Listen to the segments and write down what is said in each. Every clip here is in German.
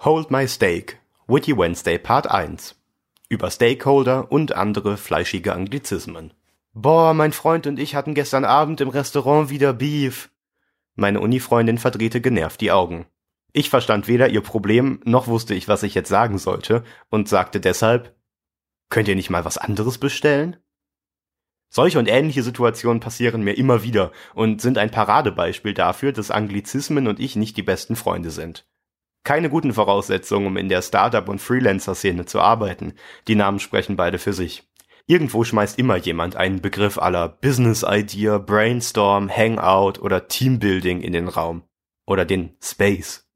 Hold My Steak, Witty Wednesday Part 1 über Stakeholder und andere fleischige Anglizismen. Boah, mein Freund und ich hatten gestern Abend im Restaurant wieder Beef. Meine Unifreundin verdrehte genervt die Augen. Ich verstand weder ihr Problem, noch wusste ich, was ich jetzt sagen sollte, und sagte deshalb, könnt ihr nicht mal was anderes bestellen? Solche und ähnliche Situationen passieren mir immer wieder und sind ein Paradebeispiel dafür, dass Anglizismen und ich nicht die besten Freunde sind keine guten Voraussetzungen, um in der Startup- und Freelancer-Szene zu arbeiten. Die Namen sprechen beide für sich. Irgendwo schmeißt immer jemand einen Begriff aller Business Idea, Brainstorm, Hangout oder Teambuilding in den Raum. Oder den Space.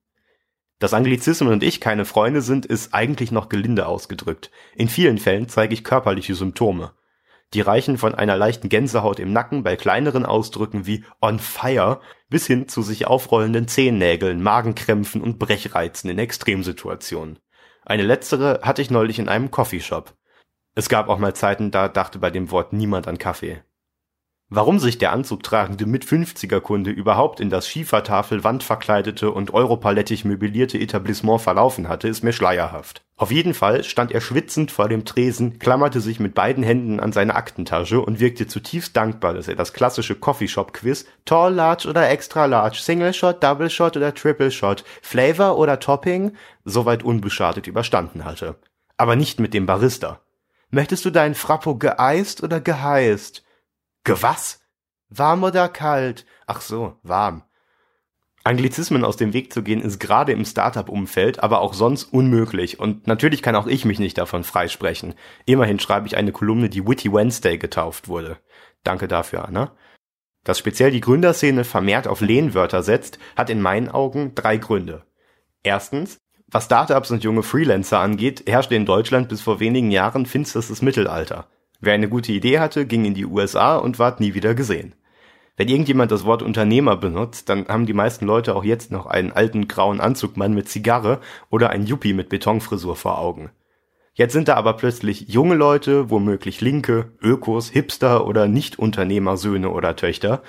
Dass Anglizismen und ich keine Freunde sind, ist eigentlich noch gelinde ausgedrückt. In vielen Fällen zeige ich körperliche Symptome. Die reichen von einer leichten Gänsehaut im Nacken bei kleineren Ausdrücken wie on fire bis hin zu sich aufrollenden Zehennägeln, Magenkrämpfen und Brechreizen in Extremsituationen. Eine letztere hatte ich neulich in einem Coffeeshop. Es gab auch mal Zeiten, da dachte bei dem Wort niemand an Kaffee. Warum sich der anzugtragende Mit-50er-Kunde überhaupt in das Schiefertafel wandverkleidete und europalettig möblierte Etablissement verlaufen hatte, ist mir schleierhaft. Auf jeden Fall stand er schwitzend vor dem Tresen, klammerte sich mit beiden Händen an seine Aktentasche und wirkte zutiefst dankbar, dass er das klassische Coffeeshop-Quiz Tall Large oder Extra Large, Single Shot, Double Shot oder Triple Shot, Flavor oder Topping soweit unbeschadet überstanden hatte. Aber nicht mit dem Barista. Möchtest du deinen Frappo geeist oder geheißt? Gewas? Warm oder kalt? Ach so, warm. Anglizismen aus dem Weg zu gehen ist gerade im Startup-Umfeld, aber auch sonst unmöglich. Und natürlich kann auch ich mich nicht davon freisprechen. Immerhin schreibe ich eine Kolumne, die Witty Wednesday getauft wurde. Danke dafür, Anna. Dass speziell die Gründerszene vermehrt auf Lehnwörter setzt, hat in meinen Augen drei Gründe. Erstens, was Startups und junge Freelancer angeht, herrschte in Deutschland bis vor wenigen Jahren finsterstes Mittelalter. Wer eine gute Idee hatte, ging in die USA und ward nie wieder gesehen. Wenn irgendjemand das Wort Unternehmer benutzt, dann haben die meisten Leute auch jetzt noch einen alten grauen Anzugmann mit Zigarre oder einen Yuppie mit Betonfrisur vor Augen. Jetzt sind da aber plötzlich junge Leute, womöglich Linke, Ökos, Hipster oder Nicht-Unternehmersöhne oder Töchter,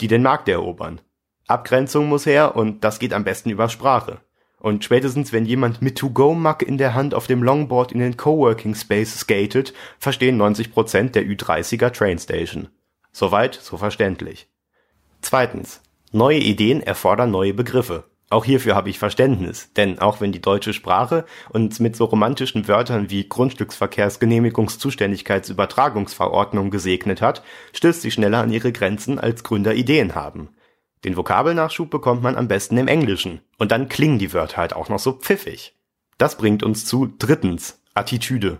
die den Markt erobern. Abgrenzung muss her und das geht am besten über Sprache. Und spätestens, wenn jemand mit To-Go-Mug in der Hand auf dem Longboard in den Coworking Space skatet, verstehen 90% der Ü30er Trainstation. Soweit, so verständlich. Zweitens. Neue Ideen erfordern neue Begriffe. Auch hierfür habe ich Verständnis, denn auch wenn die deutsche Sprache uns mit so romantischen Wörtern wie Grundstücksverkehrsgenehmigungszuständigkeitsübertragungsverordnung gesegnet hat, stößt sie schneller an ihre Grenzen, als Gründer Ideen haben. Den Vokabelnachschub bekommt man am besten im Englischen. Und dann klingen die Wörter halt auch noch so pfiffig. Das bringt uns zu drittens, Attitüde.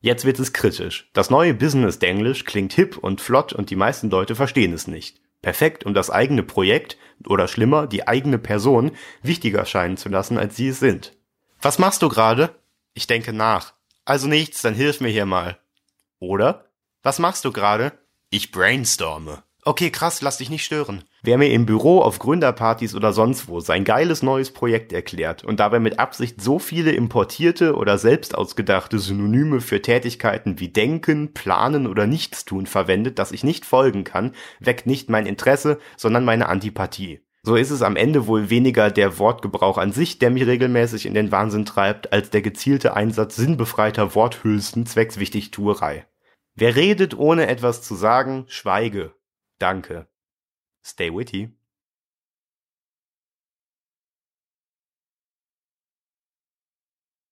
Jetzt wird es kritisch. Das neue Business Denglisch klingt hip und flott und die meisten Leute verstehen es nicht. Perfekt, um das eigene Projekt oder schlimmer, die eigene Person wichtiger scheinen zu lassen, als sie es sind. Was machst du gerade? Ich denke nach. Also nichts, dann hilf mir hier mal. Oder? Was machst du gerade? Ich brainstorme. Okay, krass, lass dich nicht stören. Wer mir im Büro auf Gründerpartys oder sonst wo sein geiles neues Projekt erklärt und dabei mit Absicht so viele importierte oder selbst ausgedachte Synonyme für Tätigkeiten wie denken, planen oder nichtstun verwendet, dass ich nicht folgen kann, weckt nicht mein Interesse, sondern meine Antipathie. So ist es am Ende wohl weniger der Wortgebrauch an sich, der mich regelmäßig in den Wahnsinn treibt, als der gezielte Einsatz sinnbefreiter Worthülsen zwecks Wichtigtuerei. Wer redet ohne etwas zu sagen, schweige. Danke. Stay witty.